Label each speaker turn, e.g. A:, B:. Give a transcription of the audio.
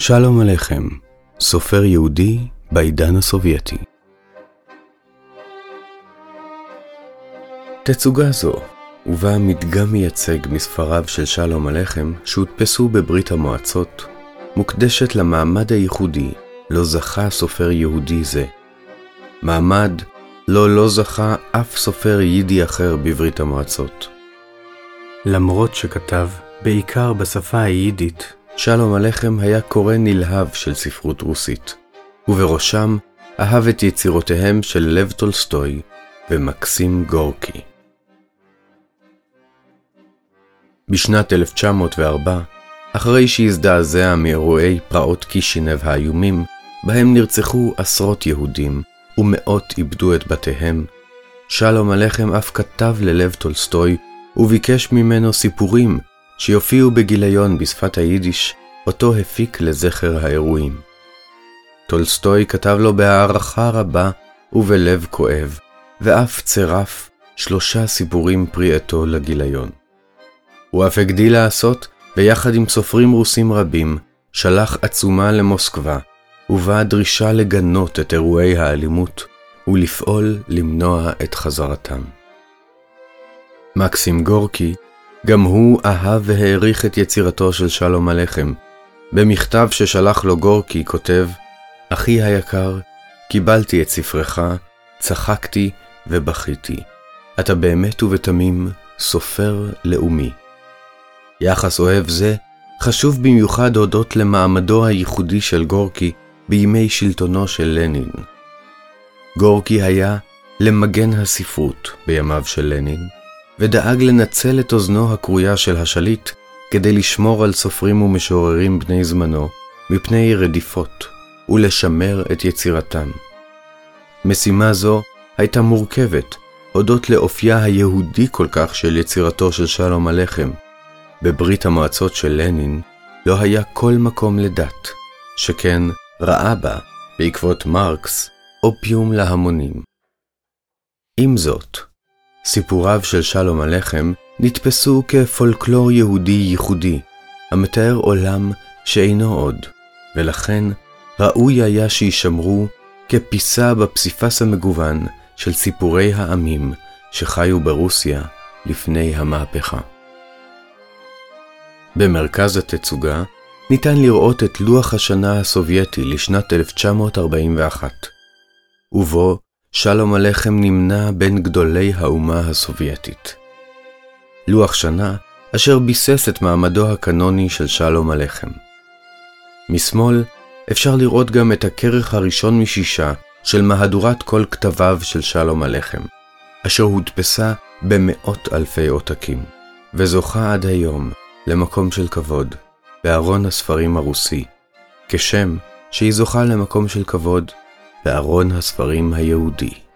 A: שלום עליכם, סופר יהודי בעידן הסובייטי. תצוגה זו, ובה מדגם מייצג מספריו של שלום עליכם שהודפסו בברית המועצות, מוקדשת למעמד הייחודי לא זכה סופר יהודי זה. מעמד לא לא זכה אף סופר יידי אחר בברית המועצות. למרות שכתב בעיקר בשפה היידית שלום עליכם היה קורא נלהב של ספרות רוסית, ובראשם אהב את יצירותיהם של לב טולסטוי ומקסים גורקי. בשנת 1904, אחרי שהזדעזע מאירועי פרעות קישינב האיומים, בהם נרצחו עשרות יהודים ומאות איבדו את בתיהם, שלום עליכם אף כתב ללב טולסטוי וביקש ממנו סיפורים שיופיעו בגיליון בשפת היידיש, אותו הפיק לזכר האירועים. טולסטוי כתב לו בהערכה רבה ובלב כואב, ואף צירף שלושה סיפורים פרי עטו לגיליון. הוא אף הגדיל לעשות, ויחד עם סופרים רוסים רבים, שלח עצומה למוסקבה, ובה דרישה לגנות את אירועי האלימות, ולפעול למנוע את חזרתם. מקסים גורקי גם הוא אהב והעריך את יצירתו של שלום עליכם. במכתב ששלח לו גורקי כותב, אחי היקר, קיבלתי את ספרך, צחקתי ובכיתי. אתה באמת ובתמים סופר לאומי. יחס אוהב זה חשוב במיוחד הודות למעמדו הייחודי של גורקי בימי שלטונו של לנין. גורקי היה למגן הספרות בימיו של לנין, ודאג לנצל את אוזנו הקרויה של השליט כדי לשמור על סופרים ומשוררים בני זמנו מפני רדיפות ולשמר את יצירתם. משימה זו הייתה מורכבת הודות לאופייה היהודי כל כך של יצירתו של שלום הלחם. בברית המועצות של לנין לא היה כל מקום לדת, שכן ראה בה, בעקבות מרקס, אופיום להמונים. עם זאת, סיפוריו של שלום עליכם נתפסו כפולקלור יהודי ייחודי, המתאר עולם שאינו עוד, ולכן ראוי היה שישמרו כפיסה בפסיפס המגוון של סיפורי העמים שחיו ברוסיה לפני המהפכה. במרכז התצוגה ניתן לראות את לוח השנה הסובייטי לשנת 1941, ובו שלום עליכם נמנה בין גדולי האומה הסובייטית. לוח שנה אשר ביסס את מעמדו הקנוני של שלום עליכם. משמאל אפשר לראות גם את הכרך הראשון משישה של מהדורת כל כתביו של שלום עליכם, אשר הודפסה במאות אלפי עותקים, וזוכה עד היום למקום של כבוד בארון הספרים הרוסי, כשם שהיא זוכה למקום של כבוד בארון הספרים היהודי.